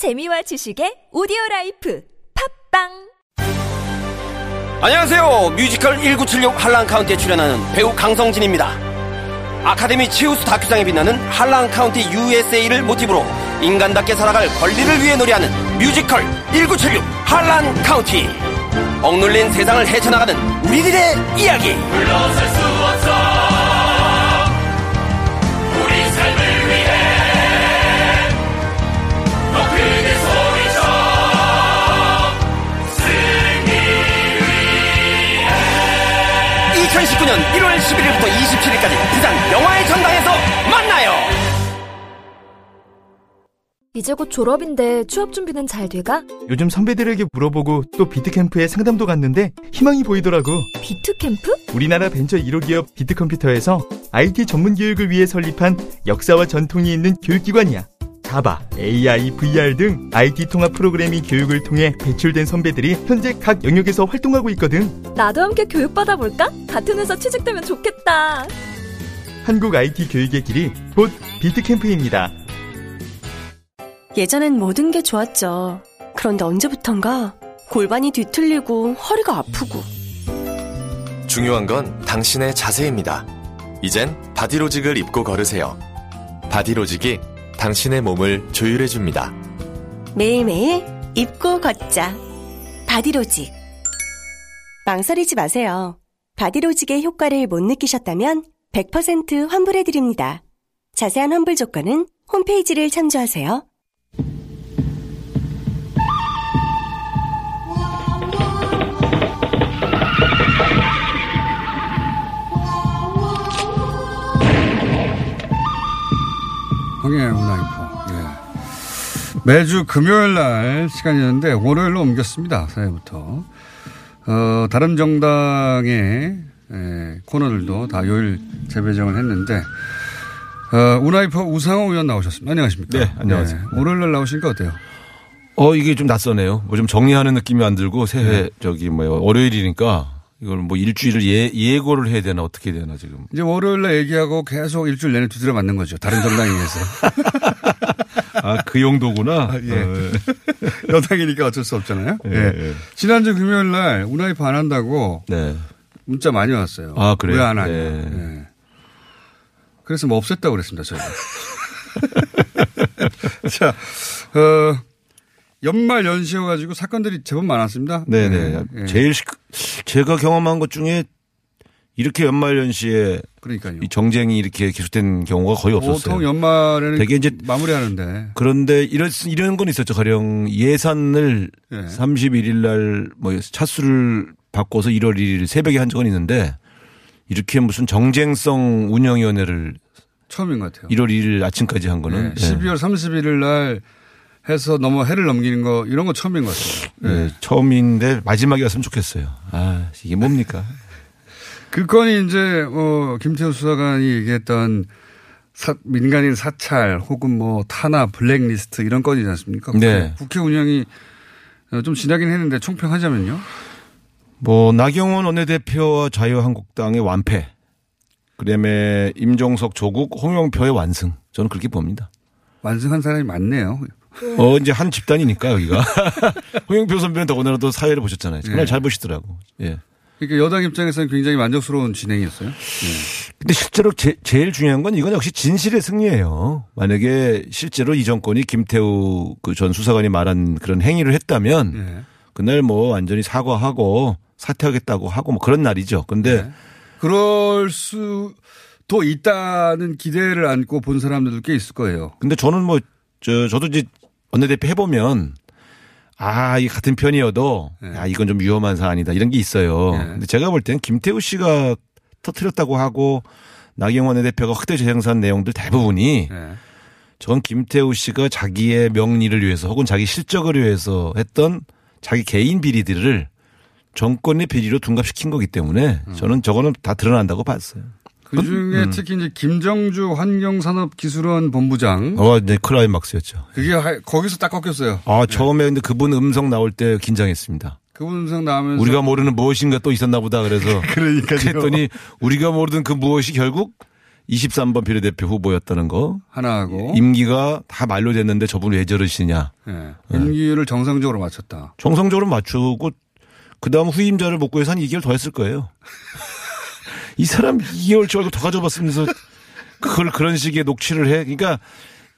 재미와 지식의 오디오 life 팟빵 안녕하세요. 뮤지컬 1976 할란카운티에 출연하는 배우 강성진입니다. 아카데미 최우수 다큐상에 빛나는 할란카운티 USA를 모티브로 인간답게 살아갈 권리를 위해 노래하는 뮤지컬 1976 할란카운티. 억눌린 세상을 헤쳐나가는 우리들의 이야기. 물러설 수 2019년 1월 11일부터 27일까지 부산 영화의 전당에서 만나요. 이제 곧 졸업인데 취업 준비는 잘 돼가? 요즘 선배들에게 물어보고 또 비트캠프에 상담도 갔는데 희망이 보이더라고. 비트캠프? 우리나라 벤처 1호 기업 비트컴퓨터에서 IT 전문 교육을 위해 설립한 역사와 전통이 있는 교육기관이야. 자바, AI, VR 등 IT 통합 프로그래밍 교육을 통해 배출된 선배들이 현재 각 영역에서 활동하고 있거든. 나도 함께 교육받아 볼까? 같은 회사 취직되면 좋겠다. 한국 IT 교육의 길이 곧 비트캠프입니다. 예전엔 모든 게 좋았죠. 그런데 언제부턴가 골반이 뒤틀리고 허리가 아프고 중요한 건 당신의 자세입니다. 이젠 바디로직을 입고 걸으세요. 바디로직이 당신의 몸을 조율해 줍니다. 매일매일 입고 걷자. 바디로직. 망설이지 마세요. 바디로직의 효과를 못 느끼셨다면 100% 환불해 드립니다. 자세한 환불 조건은 홈페이지를 참조하세요. 황해 문화인포. 예. 매주 금요일 날 시간이었는데 월요일로 옮겼습니다. 사회부터. 어, 다른 정당의 예, 코너들도 다 요일 재배정을 했는데 어, 우나이퍼 우상호 의원 나오셨습니다. 안녕하십니까? 네, 안녕하세요. 예, 월요일 날 나오시니까 어때요? 어, 이게 좀 낯서네요. 뭐 좀 정리하는 느낌이 안 들고 새해 네. 저기 뭐요 월요일이니까 이걸 뭐 일주일을 예, 예고를 해야 되나 어떻게 해야 되나 지금. 이제 월요일 날 얘기하고 계속 일주일 내내 두드려 맞는 거죠. 다른 정당에 의해서. 아, 그 용도구나. 예. 어, 여당이니까 어쩔 수 없잖아요. 예, 예. 예. 지난주 금요일 날 우나이퍼 안 한다고 네. 문자 많이 왔어요. 아, 그래요? 왜 안 하냐. 네. 예. 그래서 뭐 없앴다고 그랬습니다, 저희가. 자, 어, 연말 연시여 가지고 사건들이 제법 많았습니다. 네네. 예, 예. 제일 시, 제가 경험한 것 중에 이렇게 연말 연시에 그러니까요. 이 정쟁이 이렇게 계속된 경우가 거의 없었어요. 보통 연말에는 되게 이제 마무리하는데. 그런데 이런 이런 건 있었죠. 가령 예산을 예. 31일 날뭐 차수를 바꿔서 1월 1일 새벽에 한 적은 있는데 이렇게 무슨 정쟁성 운영위원회를 처음인 것 같아요. 1월 1일 아침까지 한 거는 예, 12월 31일 날 해서 너무 해를 넘기는 거 이런 거 처음인 것 같아요. 예. 예, 처음인데 마지막이었으면 좋겠어요. 아 이게 뭡니까? 그 건이 이제 어 김태우 수사관이 얘기했던 사, 민간인 사찰 혹은 뭐 탄압 블랙리스트 이런 건이지 않습니까? 네. 국회 운영이 어, 좀 지나긴 했는데 총평하자면요. 뭐 나경원 원내대표와 자유한국당의 완패, 그다음에 임종석 조국 홍영표의 완승. 저는 그렇게 봅니다. 완승한 사람이 많네요. 어 이제 한 집단이니까 여기가 홍영표 선배는 더군다나 또 사회를 보셨잖아요. 정말 예. 잘 보시더라고. 예. 그러니까 여당 입장에서는 굉장히 만족스러운 진행이었어요. 네. 근데 실제로 제, 제일 중요한 건 이건 역시 진실의 승리예요. 만약에 실제로 이 정권이 김태우 그 전 수사관이 말한 그런 행위를 했다면 네. 그날 뭐 완전히 사과하고 사퇴하겠다고 하고 뭐 그런 날이죠. 근데 네. 그럴 수도 있다는 기대를 안고 본 사람들도 꽤 있을 거예요. 근데 저는 뭐 저 저도 이제 원내대표 해보면 아, 이 같은 편이어도 네. 야, 이건 좀 위험한 사안이다 이런 게 있어요. 네. 근데 제가 볼 때는 김태우 씨가 터트렸다고 하고 나경원 원내대표가 확대 재생산 내용들 대부분이 네. 저건 김태우 씨가 자기의 명리를 위해서 혹은 자기 실적을 위해서 했던 자기 개인 비리들을 정권의 비리로 둔갑시킨 거기 때문에 음. 저는 저거는 다 드러난다고 봤어요. 그 중에 음. 특히 이제 김정주 환경산업기술원 본부장. 어, 네, 클라이막스였죠. 그게 하- 거기서 딱 꺾였어요. 아, 처음에 근데 그분 음성 나올 때 긴장했습니다. 그분 음성 나오면서. 우리가 모르는 무엇인가 또 있었나 보다 그래서 그러니까요. 그랬더니 우리가 모르던 그 무엇이 결국 23번 비례대표 후보였다는 거. 하나하고 임기가 다 만료됐는데 저분 왜 저러시냐. 예. 임기를 정상적으로 마쳤다. 정상적으로 맞추고 그다음 후임자를 못 구해서 한 2개월 더 했을 거예요. 이 사람 2개월 줄더 가져봤으면서 그걸 그런 식의 녹취를 해. 그러니까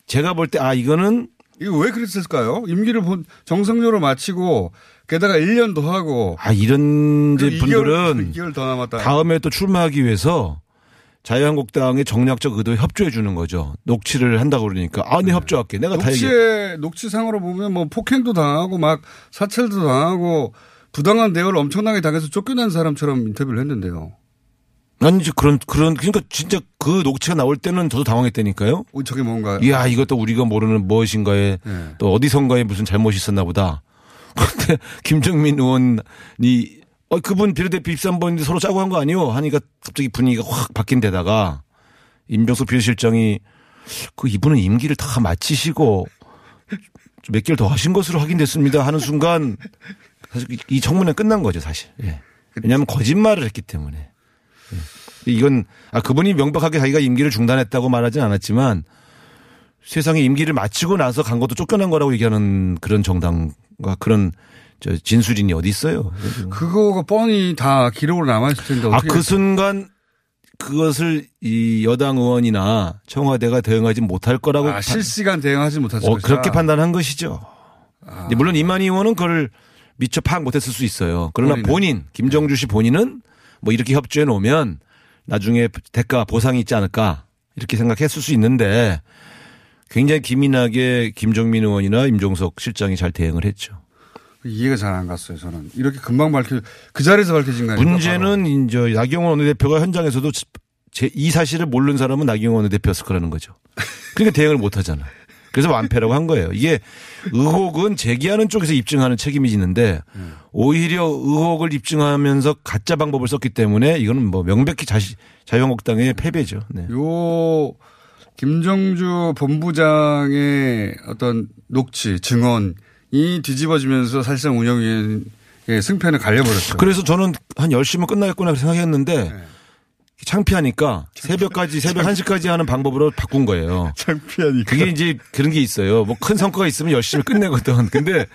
제가 볼 때 아 이거는 이거 왜 그랬을까요? 임기를 본- 정상적으로 마치고 게다가 1년 더 하고 아 이런 분들은 2개월 더 남았다. 다음에 또 출마하기 위해서 자유한국당의 정략적 의도에 협조해 주는 거죠. 녹취를 한다고 그러니까 아, 네 협조할게. 내가 다 얘기해. 녹취에 녹취상으로 보면 뭐 폭행도 당하고 막 사찰도 당하고 부당한 대우를 엄청나게 당해서 쫓겨난 사람처럼 인터뷰를 했는데요. 아니 이제 그런 그런 그러니까 진짜 그 녹취가 나올 때는 저도 당황했다니까요. 어, 저게 뭔가 이야 이것도 우리가 모르는 무엇인가에 네. 또 어디선가에 무슨 잘못이 있었나 보다. 그런데 김정민 의원이 어 그분 비례대표 입산 번인데 서로 짜고 한 거 아니요? 하니까 갑자기 분위기가 확 바뀐 데다가 임병수 비서실장이 그 이분은 임기를 다 마치시고 몇 개월 더 하신 것으로 확인됐습니다 하는 순간 사실 이- 이 청문회 끝난 거죠 사실. 예. 왜냐하면 거짓말을 했기 때문에. 예. 이건 아 그분이 명백하게 자기가 임기를 중단했다고 말하진 않았지만 세상에 임기를 마치고 나서 간 것도 쫓겨난 거라고 얘기하는 그런 정당과 그런 저 진술인이 어디 있어요? 그거가 뻔히 다 기록으로 남아 있을 텐데 아 그 순간 그것을 이 여당 의원이나 청와대가 대응하지 못할 거라고 아, 판- 실시간 대응하지 못하죠. 어, 그렇게 판단한 것이죠. 이제 물론 이만희 의원은 그걸 미처 파악 못했을 수 있어요. 그러나 본인은. 본인 김정주 씨 본인은 뭐 이렇게 협조해 놓으면 나중에 대가 보상이 있지 않을까 이렇게 생각했을 수 있는데 굉장히 기민하게 김정민 의원이나 임종석 실장이 잘 대응을 했죠. 이해가 잘 안 갔어요. 저는 이렇게 금방 밝혀 그 자리에서 밝혀진 거 아니에요? 문제는 이제 나경원 원내대표가 현장에서도 제 이 사실을 모르는 사람은 나경원 원내대표였을 거라는 거죠. 그러니까 대응을 못 하잖아. 그래서 완패라고 한 거예요. 이게 의혹은 제기하는 쪽에서 입증하는 책임이 있는데 오히려 의혹을 입증하면서 가짜 방법을 썼기 때문에 이거는 뭐 명백히 자시, 자유한국당의 패배죠. 네. 요 김정주 본부장의 어떤 녹취 증언이 뒤집어지면서 사실상 운영위의 승패는 갈려버렸죠. 그래서 저는 한 10시면 끝나겠구나 생각했는데 창피하니까 새벽까지 새벽 1시까지 하는 방법으로 바꾼 거예요. 창피하니까. 그게 이제 그런 게 있어요. 뭐 큰 성과가 있으면 열심히 끝내거든. 근데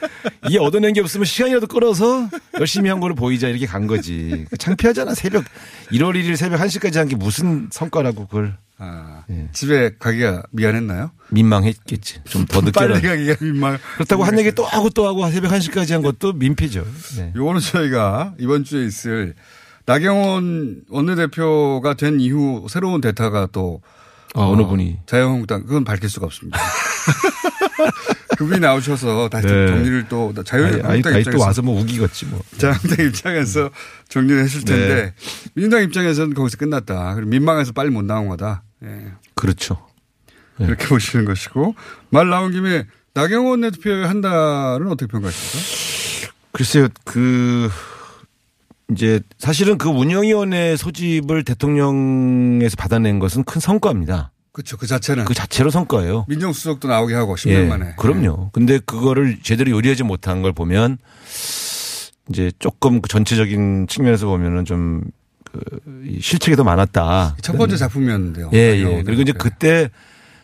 이게 얻어낸 게 없으면 시간이라도 끌어서 열심히 한 거를 보이자 이렇게 간 거지. 창피하잖아. 새벽 1월 1일 새벽 1시까지 한 게 무슨 성과라고 그걸 아, 예. 집에 가기가 미안했나요? 민망했겠지. 좀 더 늦게. 빨리 가. 가기가 민망. 그렇다고 한 얘기 또 하고 또 하고 새벽 1시까지 한 것도 민폐죠. 네. 요거는 저희가 이번 주에 있을 나경원 원내대표가 된 이후 새로운 대타가 또 아, 어 느 분이. 자유한국당 그건 밝힐 수가 없습니다. 그분이 나오셔서 다시 네. 정리를 또 자유한국당 아니, 아니 또 입장에서 와서 뭐 우기겠지 뭐. 자유한국당 입장에서 정리를 했을 텐데 네. 민주당 입장에서는 거기서 끝났다. 그리고 민망해서 빨리 못 나온 거다. 예. 그렇죠. 네. 그렇게 보시는 것이고 말 나온 김에 나경원 대표의 한 달은 어떻게 평가하십니까? 글쎄요, 그, 이제 사실은 그 운영위원회 소집을 대통령에서 받아낸 것은 큰 성과입니다. 그렇죠. 그 자체는 그 자체로 성과예요. 민정수석도 나오게 하고 10년 예, 만에. 그럼요. 근데 그거를 제대로 요리하지 못한 걸 보면 이제 조금 그 전체적인 측면에서 보면은 좀 그, 이 실책이 더 많았다. 첫 번째 작품이었는데요. 예, 예. 그리고 이제. 그때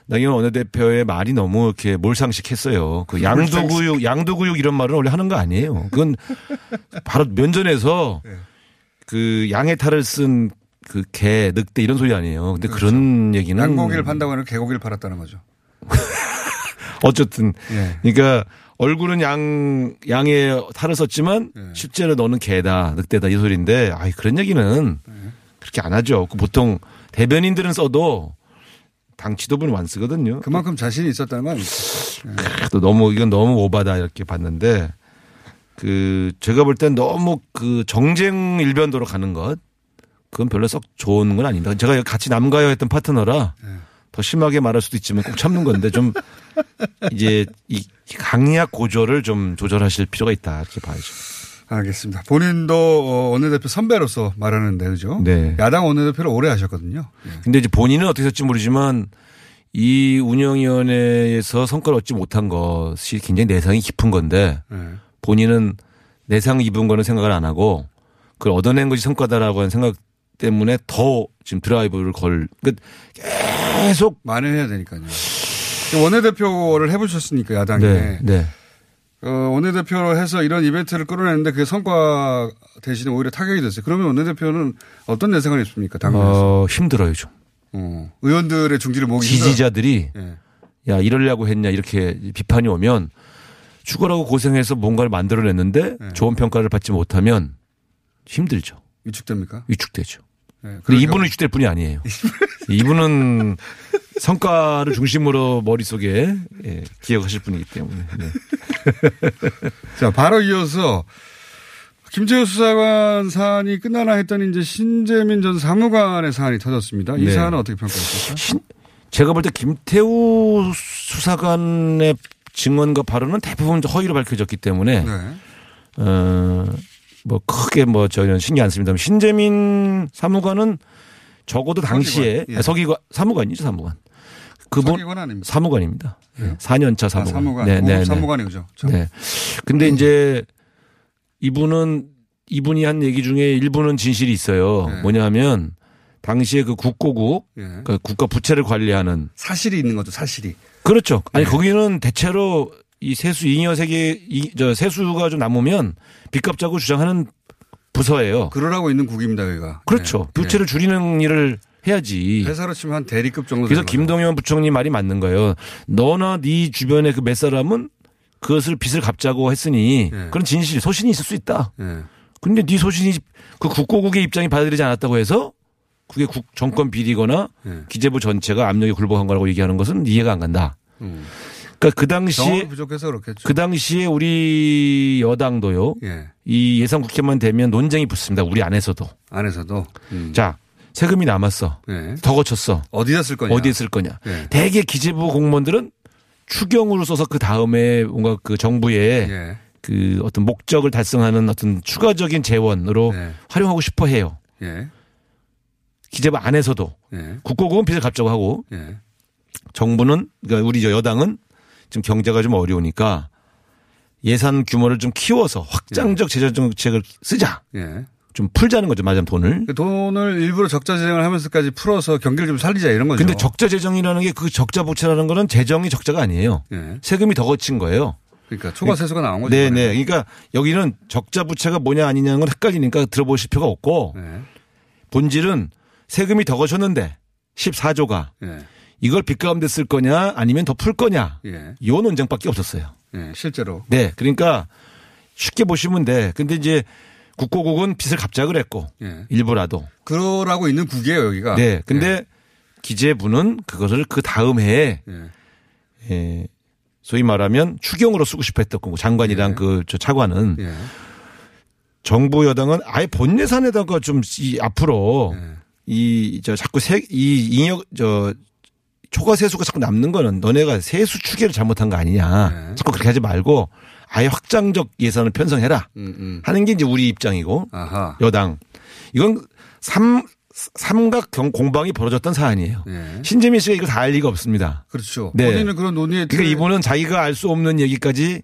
나경원 원내대표의 말이 너무 이렇게 몰상식했어요. 그 양도구육, 양도구육 이런 말은 원래 하는 거 아니에요. 그건 바로 면전에서 네. 그 양의 탈을 쓴 그 개, 늑대 이런 소리 아니에요. 근데 그런 얘기는 그렇죠. 양고기를 판다고 하는 개고기를 팔았다는 거죠. 어쨌든 예. 그러니까 얼굴은 양 양의 탈을 썼지만 네. 실제로 너는 개다, 늑대다 이 소리인데 아 그런 얘기는 네. 그렇게 안 하죠. 그 보통 대변인들은 써도 당 지도부는 안 쓰거든요. 그만큼 자신이 있었다는 거 아닙니까? 또 너무 이건 너무 오바다 이렇게 봤는데 그 제가 볼 땐 너무 그 정쟁 일변도로 가는 것 그건 별로 썩 좋은 건 아닙니다. 제가 같이 남가요 했던 파트너라 네. 더 심하게 말할 수도 있지만 꼭 참는 건데 좀 이제 이 강약 고조를 좀 조절하실 필요가 있다 이렇게 봐야죠. 알겠습니다. 본인도 어, 원내대표 선배로서 말하는데 그죠? 네. 야당 원내대표를 오래 하셨거든요. 예. 근데 이제 본인은 어떻게 했을지 모르지만 이 운영위원회에서 성과를 얻지 못한 것이 굉장히 내상이 깊은 건데 예. 본인은 내상 입은 거는 생각을 안 하고 그걸 얻어낸 것이 성과다라고 하는 생각될 때문에 더 지금 드라이브를 걸, 그 계속 만회해야 되니까요. 원내대표를 해보셨으니까 야당에 네, 네. 어, 원내대표로 해서 이런 이벤트를 끌어내는데 그게 성과 대신에 오히려 타격이 됐어요. 그러면 원내대표는 어떤 내생을 입습니까? 당내에서. 어, 힘들어요, 좀. 어, 의원들의 중지를 모으기 지지자들이. 예. 야, 이러려고 했냐, 이렇게 비판이 오면 죽으라고 고생해서 뭔가를 만들어냈는데 네. 좋은 평가를 받지 못하면 힘들죠. 위축됩니까? 위축되죠. 예. 근데 이분은 위축될 뿐이 아니에요. 이분은 성과를 중심으로 머릿속에 예, 기억하실 분이기 때문에. 네. 자, 바로 이어서 김재호 수사관 사안이 끝나나 했더니 이제 신재민 전 사무관의 사안이 터졌습니다. 이 네. 사안은 어떻게 평가하십니까? 신- 제가 볼 때 김태우 수사관의 증언과 발언은 대부분 허위로 밝혀졌기 때문에 네. 어, 뭐 크게 뭐 저는 신경 안 씁니다만 신재민 사무관은 적어도 당시에 서기관, 예. 서기관 사무관이죠 사무관. 그분? 사무관입니다. 예. 4년차 아, 사무관. 사무관. 네, 오, 네, 네. 사무관이죠. 참. 네. 근데 이제 이분은 이분이 한 얘기 중에 일부는 진실이 있어요. 네. 뭐냐면 당시에 그 국고국 예. 그러니까 국가 부채를 관리하는 사실이 있는 거죠, 사실이. 그렇죠. 아니 네. 거기는 대체로 이 세수 잉여 세계 이, 저 세수가 좀 남으면 빚 갚자고 주장하는 부서예요. 그러라고 있는 국입니다, 여기가. 그렇죠. 네. 부채를 줄이는 일을 해야지. 네. 회사로 치면 한 대리급 정도. 그래서. 김동연 부총리 말이 맞는 거예요. 너나 네 주변에 그몇 사람은 그것을 빚을 갚자고 했으니 네. 그런 진실 소신이 있을 수 있다. 예. 근데 네 소신이 그 국고국의 입장이 받아들이지 않았다고 해서 그게 국 정권 비리거나 예. 기재부 전체가 압력에 굴복한 거라고 얘기하는 것은 이해가 안 간다. 음. 그러니까 그 당시에 부족해서 그렇겠죠. 그 당시에 우리 여당도요. 예. 이 예산 국회만 되면 논쟁이 붙습니다. 우리 안에서도. 안에서도. 음. 자, 세금이 남았어. 예. 더 거쳤어. 어디다 쓸 거냐. 어디에 쓸 거냐. 예. 대개 기재부 공무원들은 추경으로 써서 그 다음에 뭔가 그 정부의 예. 그 어떤 목적을 달성하는 어떤 추가적인 재원으로 네. 활용하고 싶어 해요. 예. 기재부 안에서도 예. 국고국은 빚을 갚자고 하고 예. 정부는 그러니까 우리 저 여당은 지금 경제가 좀 어려우니까 예산 규모를 좀 키워서 확장적 제재 정책을 쓰자. 예. 좀 풀자는 거죠. 맞으면 돈을. 그 돈을 일부러 적자 재정을 하면서까지 풀어서 경기를 좀 살리자 이런 거죠. 근데 적자 재정이라는 게 그 적자 부채라는 거는 재정이 적자가 아니에요. 예. 세금이 더 거친 거예요. 그러니까 초과 세수가 나온 거죠. 네, 이번에. 네. 그러니까 여기는 적자 부채가 뭐냐 아니냐는 건 헷갈리니까 들어보실 필요가 없고 네. 본질은 세금이 더 거쳤는데 14조가 예. 이걸 빚 가운데 쓸 거냐 아니면 더 풀 거냐 예. 요 논쟁밖에 없었어요. 예. 실제로. 네. 그러니까 쉽게 보시면 돼. 근데 이제 국고국은 빚을 갚자 그랬고 예. 일부라도. 그러라고 있는 국이에요, 여기가. 네. 근데 기재부는 그것을 그 다음 해에 예. 예, 소위 말하면 추경으로 쓰고 싶어 했던 거고 장관이랑 네. 그저 차관은 예. 정부 여당은 아예 본 예산에다가 좀 이 앞으로 예. 이저 자꾸 세이 잉여 저 초과 세수가 자꾸 남는 거는 너네가 세수 추계를 잘못한 거 아니냐. 네. 자꾸 그렇게 하지 말고 아예 확장적 예산을 편성해라 음, 음. 하는 게 이제 우리 입장이고 아하. 여당 이건 삼 삼각 경 공방이 벌어졌던 사안이에요. 예. 신재민 씨가 이거 다 알 리가 없습니다. 그렇죠. 네. 본인은 그런 논의에 그러니까 이분은 자기가 알 수 없는 얘기까지를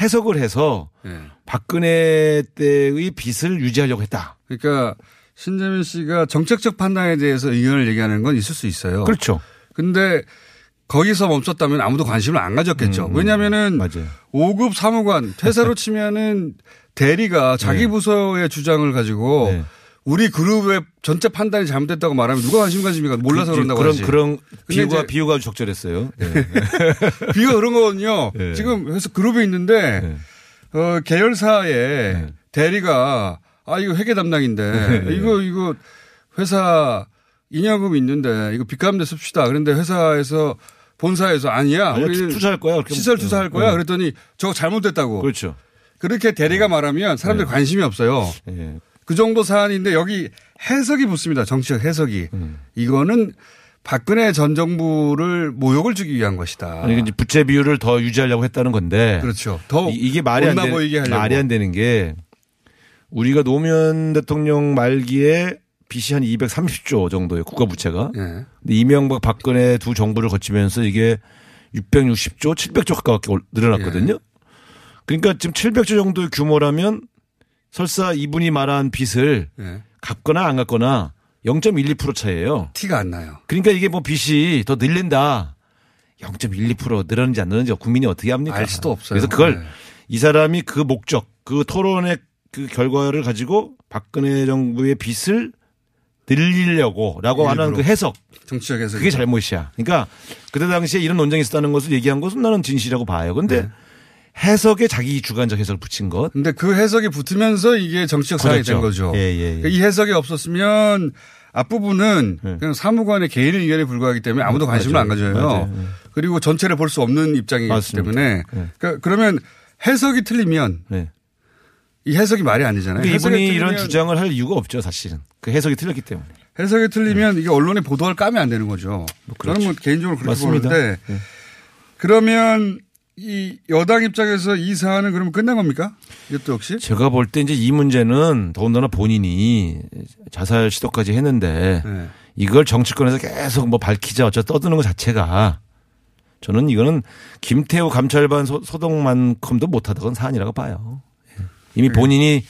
해석을 해서 예. 박근혜 때의 빚을 유지하려고 했다. 그러니까 신재민 씨가 정책적 판단에 대해서 의견을 얘기하는 건 있을 수 있어요. 그렇죠. 근데 거기서 멈췄다면 아무도 관심을 안 가졌겠죠. 음, 왜냐면은 맞아요. 5급 사무관 퇴사로 치면은 대리가 자기 네. 부서의 주장을 가지고 네. 우리 그룹의 전체 판단이 잘못됐다고 말하면 누가 관심 가집니까? 몰라서 그- 그런다고 그런 하지. 그런 비유가 비유가 아주 적절했어요. 네. 비가 그런 거거든요. 네. 지금 회사 그룹에 있는데 네. 어, 계열사에 네. 대리가 아 이거 회계 담당인데 네. 이거 이거 회사 인여금 있는데 이거 빚감대 씁시다. 그런데 회사에서 본사에서 아니야. 우리는 투자할 거야. 시설 뭐- 투자할 거야. 네. 그랬더니 저거 잘못됐다고. 그렇죠. 그렇게 대리가 말하면 사람들이 관심이 없어요. 예. 그 정도 사안인데 여기 해석이 붙습니다. 정치적 해석이. 음. 이거는 박근혜 전 정부를 모욕을 주기 위한 것이다. 아니 이제 부채 비율을 더 유지하려고 했다는 건데 그렇죠. 더 이- 이게 말이 안 되는. 말이 안 되는 게 우리가 노무현 대통령 말기에 빚이 한 230조 정도예요. 국가 부채가. 예. 근데 이명박 박근혜 두 정부를 거치면서 이게 660조, 700조 가깝게 올- 늘어났거든요. 예. 그러니까 지금 700조 정도의 규모라면 설사 이분이 말한 빚을 예. 갚거나 안 갚거나 0.12% 차이예요. 티가 안 나요. 그러니까 이게 뭐 빚이 더 늘린다. 0.12% 늘었는지 안 늘었는지 국민이 어떻게 합니까? 알 수도 없어요. 그래서 그걸 네. 이 사람이 그 목적, 그 토론의 그 결과를 가지고 박근혜 정부의 빚을 늘리려고라고 하는. 그 해석. 정치적 해석. 그게 잘못이야. 그러니까 그때 당시에 이런 논쟁이 있었다는 것을 얘기한 것은 나는 진실이라고 봐요. 근데 네. 해석에 자기 주관적 해석을 붙인 것. 근데 그 해석이 붙으면서 이게 정치적 사안이 된 거죠. 예, 예, 예. 그러니까 이 해석이 없었으면 앞부분은 네. 그냥 사무관의 개인의 의견에 불과하기 때문에 아무도 관심을 맞아요. 안 가져요. 맞아요. 네. 그리고 전체를 볼 수 없는 입장이기 맞습니다. 때문에 네. 그러니까 그러면 해석이 틀리면 네. 이 해석이 말이 해석이 이분이 이런 주장을 할 이유가 없죠, 사실은. 그 해석이 틀렸기 때문에. 해석이 틀리면 이게 언론에 보도할 까면 안 되는 거죠. 저는 뭐 개인적으로 그렇게 네. 맞습니다. 보는데 네. 그러면 이 여당 입장에서 이 사안은 그러면 끝난 겁니까? 이것도 역시? 제가 볼 때 이제 이 문제는 더군다나 본인이 자살 시도까지 했는데 네. 이걸 정치권에서 계속 뭐 밝히자 어쩌 떠드는 것 자체가 저는 이거는 김태우 감찰반 소, 소동만큼도 못하던 사안이라고 봐요. 예. 이미 네. 본인이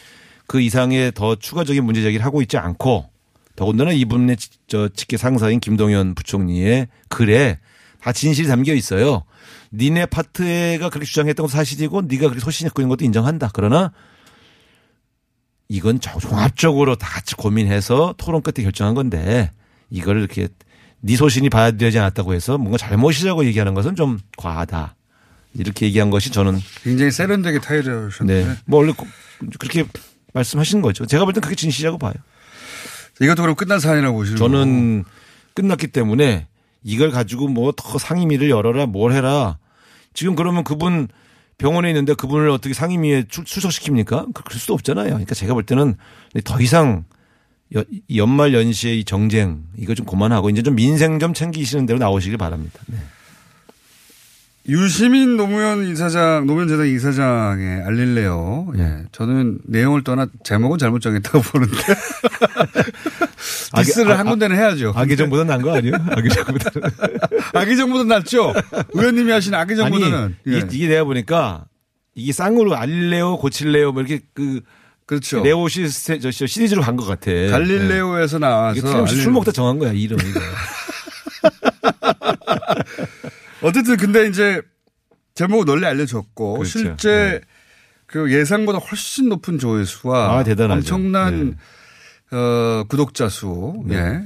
그 이상의 더 추가적인 문제 제기를 하고 있지 않고 더군다나 이분의 지- 저 직계 상사인 김동연 부총리의 글에 다 진실이 담겨 있어요. 니네 파트가 그렇게 주장했던 것도 사실이고 네가 그렇게 소신있고 있는 것도 인정한다. 그러나 이건 저- 종합적으로 다 같이 고민해서 토론 끝에 결정한 건데 이걸 이렇게 네 소신이 봐야 되지 않았다고 해서 뭔가 잘못이라고 얘기하는 것은 좀 과하다. 이렇게 얘기한 것이 저는 굉장히 세련되게 타이를 하셨는데 네. 뭐 원래 고- 그렇게 말씀하신 거죠. 제가 볼 땐 그게 진실이라고 봐요. 이것도 그럼 끝난 사안이라고 보시는 저는 끝났기 때문에 이걸 가지고 뭐 더 상임위를 열어라 뭘 해라. 지금 그러면 그분 병원에 있는데 그분을 어떻게 상임위에 출- 출석시킵니까? 그- 그럴 수도 없잖아요. 그러니까 제가 볼 때는 더 이상 연말 연시의 이 정쟁 이거 좀 그만하고 이제 좀 민생 좀 챙기시는 대로 나오시길 바랍니다. 네. 유시민 노무현 이사장, 노무현 재단 이사장의 알릴레오. 예. 저는 내용을 떠나 제목은 잘못 정했다고 보는데. 디스를 악의- 한 아- 군데는 해야죠. 악의 정보다 난 거 아니에요? 악의 정보다. 악의 정보는 낫죠? 의원님이 하신 악의 아니 정보는. 예. 이게, 이게 내가 보니까 이게 쌍으로 알릴레오 고칠레오 뭐 이렇게 그 그렇죠. 네오 시스테 저 시리즈로 간 것 같아. 갈릴레오에서 나와서. 이게 술. 먹다 정한 거야 이름 이거. 어쨌든 근데 이제 제목은 널리 알려졌고 그렇죠. 실제 네. 그 예상보다 훨씬 높은 조회수와 아. 엄청난 어, 구독자 수. 예.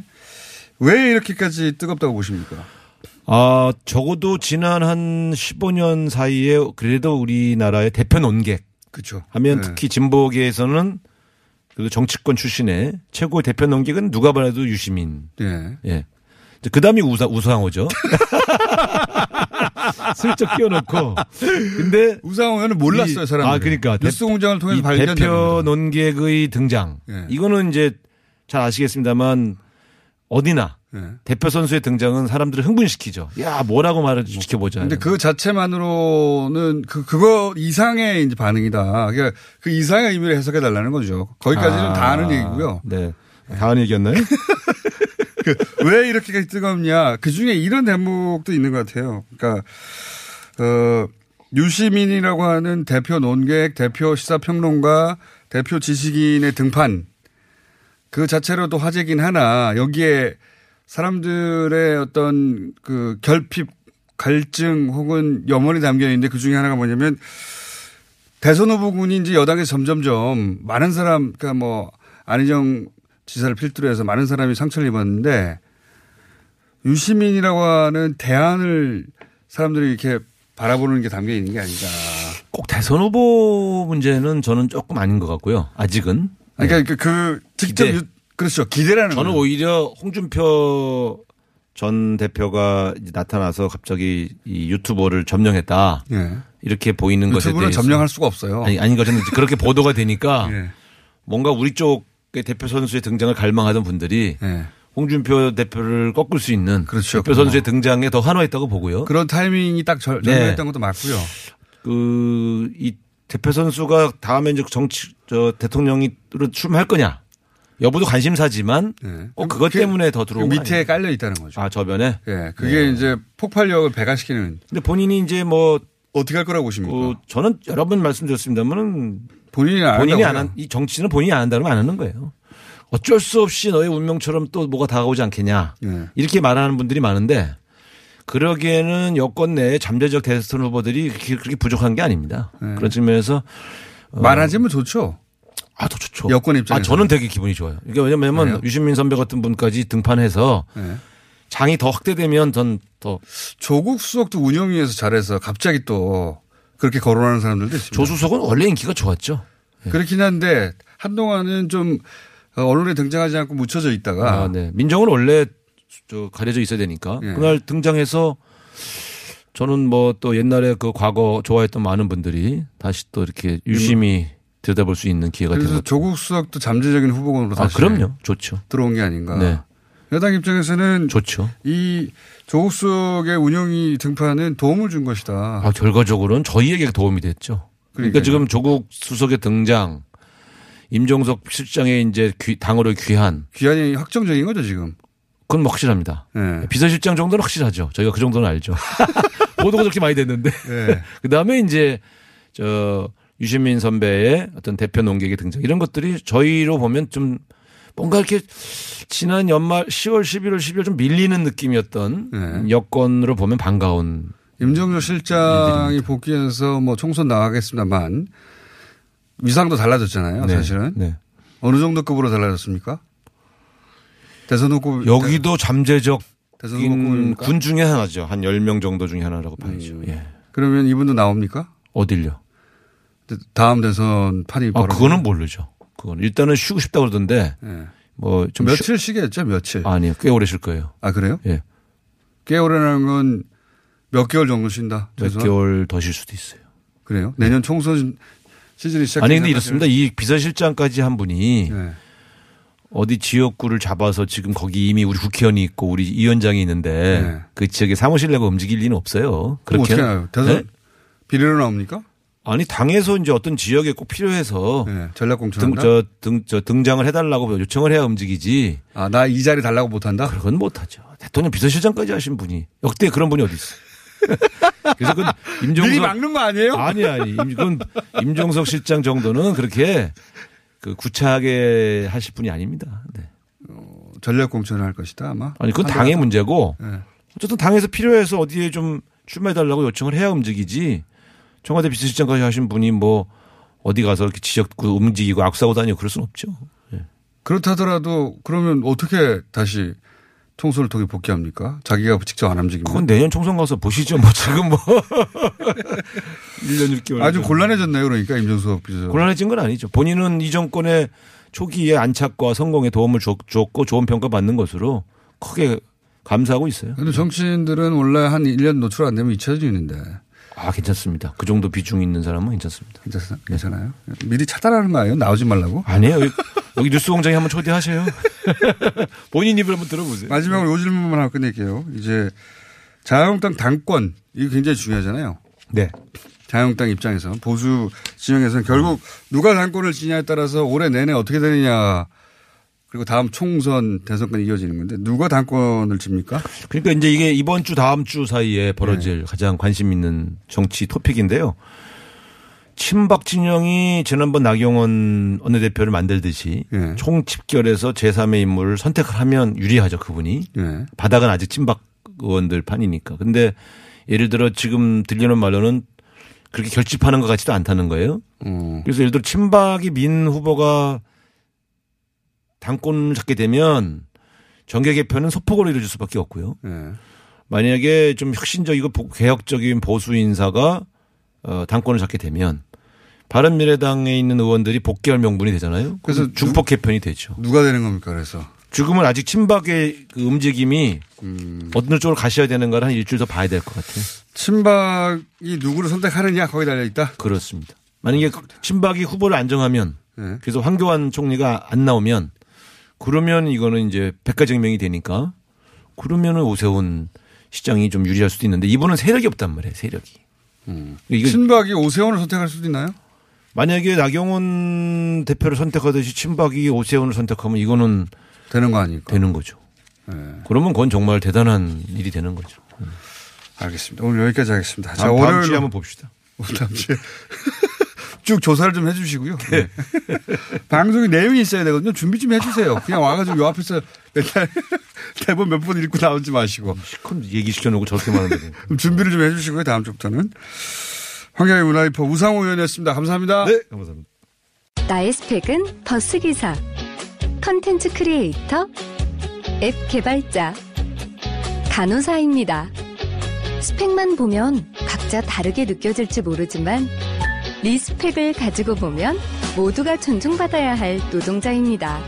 왜 이렇게까지 뜨겁다고 보십니까? 아 적어도 지난 한 15년 사이에 그래도 우리나라의 대표 논객 그렇죠. 하면 네. 특히 진보계에서는 그 정치권 출신의 최고의 대표 논객은 누가 봐도 유시민. 예. 예. 그 다음이 우사, 우상호죠. 슬쩍 끼워놓고. 근데 우상호 의원은 몰랐어요, 이- 사람들. 아, 그러니까. 뉴스 공장을 통해서 이 발견된 대표. 논객의 등장. 예. 이거는 이제 잘 아시겠습니다만 어디나 예. 대표 선수의 등장은 사람들을 흥분시키죠. 야, 뭐라고 말을 지켜보자. 근데 그 자체만으로는 그, 그거 이상의 이제 반응이다. 그러니까 그 이상의 의미를 해석해 달라는 거죠. 거기까지는 다 아는 얘기고요. 네. 다 아는 얘기였나요? 그 왜 이렇게까지 뜨겁냐. 그 중에 이런 대목도 있는 것 같아요. 그러니까, 어, 유시민이라고 하는 대표 논객, 대표 시사평론가, 대표 지식인의 등판 그 자체로도 화제긴 하나 여기에 사람들의 어떤 그 결핍, 갈증 혹은 염원이 담겨 있는데 그 중에 하나가 뭐냐면 대선 후보군이 이제 여당에 점점점 많은 사람, 그러니까 뭐 안희정 지사를 필두로 해서 많은 사람이 상처를 입었는데 유시민이라고 하는 대안을 사람들이 이렇게 바라보는 게 담겨 있는 게 아닌가. 꼭 대선 후보 문제는 저는 조금 아닌 것 같고요. 아직은. 그러니까 그, 그 직접 기대. 유- 그렇죠 기대라는 저는 거예요. 오히려 홍준표 전 대표가 나타나서 갑자기 이 유튜버를 점령했다. 예. 이렇게 보이는 것에 대해서 점령할 수가 없어요. 아니 아닌 것은 그렇게 보도가 되니까 예. 뭔가 우리 쪽의 대표 선수의 등장을 갈망하던 분들이 예. 홍준표 대표를 꺾을 수 있는 그렇죠. 대표 선수의 등장에 더 환호했다고 보고요. 그런 타이밍이 딱 절- 네. 절정했던 것도 맞고요. 그 이 대표 선수가 다음에 이제 정치 저 대통령으로 출마할 거냐 여부도 관심사지만 예. 꼭 그것 그- 때문에 더 들어온 그거 밑에? 깔려 있다는 거죠. 아 저변에. 예. 그게 이제 폭발력을 배가시키는 근데 본인이 이제 뭐 어떻게 할 거라고 보십니까? 그 저는 여러 번 말씀드렸습니다만은 본인이 안 본인이 안 한 이 정치는 본인이 안 한다면 안 하는 거예요. 어쩔 수 없이 너의 운명처럼 또 뭐가 다가오지 않겠냐. 예. 이렇게 말하는 분들이 많은데 그러기에는 여권 내에 잠재적 대선 후보들이 그렇게, 부족한 게 아닙니다. 네. 그런 측면에서 어, 많아지면 좋죠. 아, 더 좋죠. 여권 아, 입장에서. 저는 되게 기분이 좋아요. 이게 왜냐면 그래요? 유시민 선배 같은 분까지 등판해서 예. 장이 더 확대되면 전 더 조국 수석도 운영위에서 잘해서 갑자기 또 그렇게 거론하는 사람들도 있습니다. 조수석은 원래 인기가 좋았죠. 그렇긴 한데 한동안은 좀 어, 언론에 등장하지 않고 묻혀져 있다가 아, 네. 민정은 원래 저 가려져 있어야 되니까 예. 그날 등장해서 저는 뭐 또 옛날에 그 과거 좋아했던 많은 분들이 다시 또 이렇게 유심히 들여다볼 수 있는 기회가 그래서 되는 것 조국 수석도 잠재적인 후보군으로 아, 다시 그럼요. 좋죠. 들어온 게 아닌가. 네. 여당 입장에서는 좋죠. 이 조국 수석의 운영이 등판은 도움을 준 것이다. 아, 결과적으로는 저희에게 도움이 됐죠. 그러니까 그러니까요. 지금 조국 수석의 등장, 임종석 실장의 이제 귀- 당으로 귀한, 귀환이 확정적인 거죠 지금. 그건 뭐 확실합니다. 네. 비서실장 정도는 확실하죠. 저희가 그 정도는 알죠. 보도가 그렇게 많이 됐는데. 네. 그 다음에 이제 저 유시민 선배의 어떤 대표 농객의 등장 이런 것들이 저희로 보면 좀 뭔가 이렇게 지난 연말 10월, 11월, 12월 좀 밀리는 느낌이었던 네. 여건으로 보면 반가운 임종조 실장이 복귀해서 뭐 총선 나가겠습니다만 위상도 달라졌잖아요. 네. 사실은 네. 어느 정도 급으로 달라졌습니까? 대선 후보 여기도 잠재적 후보입니까? 군 중에 하나죠. 한 10명 정도 중에 하나라고 봐야죠. 음. 예. 그러면 이분도 나옵니까? 어딜요? 다음 대선 판이 아? 그거는 모르죠. 그거는 일단은 쉬고 싶다고 그러던데 네. 뭐좀 며칠 쉬 겠죠, 며칠. 아니요. 꽤 오래 쉴 거예요. 아 그래요? 예. 꽤 오래라는 건 몇 개월 정도 쉰다. 몇 최소한? 개월 더 쉴 수도 있어요. 그래요? 내년 총선 시즌이 시작. 아니 근데 이렇습니다. 이 비서실장까지 한 분이 네. 어디 지역구를 잡아서 지금 거기 이미 우리 국회의원이 있고 우리 위원장이 있는데 네. 그 지역에 사무실 내고 움직일 리는 없어요. 그럼 어떻게 나요? 대선 네? 비례로 나옵니까? 아니 당에서 이제 어떤 지역에 꼭 필요해서 네. 전략 등, 공천한다. 저, 등, 저 등장을 해달라고 요청을 해야 움직이지. 아, 나 이 자리 달라고 못한다? 그건 못하죠. 대통령 비서실장까지 하신 분이 역대 그런 분이 어디 있어? 그래서 그건 미리 임종석 막는 거 아니에요? 아니 아니 임- 그건 임종석 실장 정도는 그렇게 그 구차하게 하실 분이 아닙니다. 네. 전략 공천을 할 것이다, 아마. 아니 그건 당의 문제고 네. 어쨌든 당에서 필요해서 어디에 좀 출마해달라고 요청을 해야 움직이지 청와대 비서실장까지 하신 분이 뭐 어디 가서 이렇게 지역구 움직이고 악수하고 다니고 그럴 수는 없죠. 그렇다더라도 그러면 어떻게 다시 총선을 통해 복귀합니까? 자기가 직접 안 움직이면. 그건 내년 총선 가서 보시죠. 뭐 지금 뭐 1년 6개월 아주 곤란해졌네요, 그러니까 임정수석 비서. 곤란해진 건 아니죠. 본인은 이 정권의 초기에 안착과 성공에 도움을 줬, 줬고 좋은 평가 받는 것으로 크게 감사하고 있어요. 근데 정치인들은 원래 한 1년 노출 안 되면 잊혀지는데. 아 괜찮습니다. 그 정도 비중 있는 사람은 괜찮습니다. 괜찮- 괜찮아요? 미리 차단하는 거 아니에요? 나오지 말라고? 아니에요. 여기, 여기 뉴스공장에 한번 초대하세요. 본인 입을 한번 들어보세요. 마지막으로 요 질문만 하고 끝낼게요. 이제 자유한국당 당권, 이거 굉장히 중요하잖아요. 네. 자유한국당 입장에서 보수 진영에서는 결국 누가 당권을 지냐에 따라서 올해 내내 어떻게 되느냐 그리고 다음 총선 대선까지 이어지는 건데 누가 당권을 집니까? 그러니까 이제 이게 이번 주 다음 주 사이에 벌어질 가장 관심 있는 정치 토픽인데요. 친박 진영이 지난번 나경원 원내대표를 만들듯이 예. 총집결해서 제3의 인물을 선택을 하면 유리하죠 그분이. 예. 바닥은 아직 친박 의원들 판이니까. 근데 예를 들어 지금 들리는 말로는 그렇게 결집하는 것 같지도 않다는 거예요. 어. 그래서 예를 들어 친박이 민 후보가 당권을 잡게 되면 정계 개편은 소폭으로 이루어질 수밖에 없고요. 예. 만약에 좀 혁신적이고 보- 개혁적인 보수 인사가 어, 당권을 잡게 되면 바른미래당에 있는 의원들이 복귀할 명분이 되잖아요. 그래서 중폭 개편이 되죠. 누가 되는 겁니까? 그래서 지금은 아직 친박의 그 움직임이 음. 어느 쪽으로 가셔야 되는가를 한 일주일 더 봐야 될 것 같아요. 친박이 누구를 선택하느냐 거기 달려 있다. 그렇습니다. 만약에 친박이 후보를 안정하면 예. 그래서 황교안 총리가 안 나오면 그러면 이거는 이제 백가쟁명이 되니까 그러면은 오세훈 시장이 좀 유리할 수도 있는데 이분은 세력이 없단 말이에요. 세력이. 이거 친박이 오세훈을 선택할 수도 있나요? 만약에 나경원 대표를 선택하듯이 친박이 오세훈을 선택하면 이거는 되는 거 아닙니까? 되는 거죠. 예. 그러면 그건 정말 대단한 일이 되는 거죠. 알겠습니다. 오늘 여기까지 하겠습니다. 자, 다음, 다음 월요일 주에 한번 봅시다. 다음 주에 쭉 조사를 좀 해주시고요. 네. 방송에 내용이 있어야 되거든요. 준비 좀 해주세요. 그냥 와가지고 요 앞에서 맨날 대본 몇 번 읽고 나오지 마시고. 실컷 얘기 시켜놓고 저렇게 말하는데. 준비를 좀 해주시고요. 다음 주부터는. 환경의 문화이퍼 우상호 의원이었습니다. 감사합니다. 네, 감사합니다. 나의 스펙은 버스기사, 컨텐츠 크리에이터, 앱 개발자, 간호사입니다. 스펙만 보면 각자 다르게 느껴질지 모르지만 respect를 가지고 보면 모두가 존중받아야 할 노동자입니다.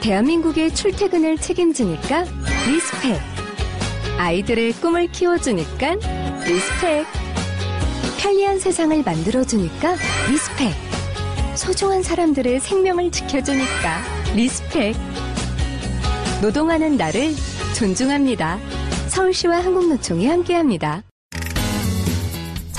대한민국의 출퇴근을 책임지니까 respect. 아이들의 꿈을 키워주니까 respect. 편리한 세상을 만들어주니까 respect. 소중한 사람들의 생명을 지켜주니까 respect. 노동하는 나를 존중합니다. 서울시와 한국노총이 함께합니다.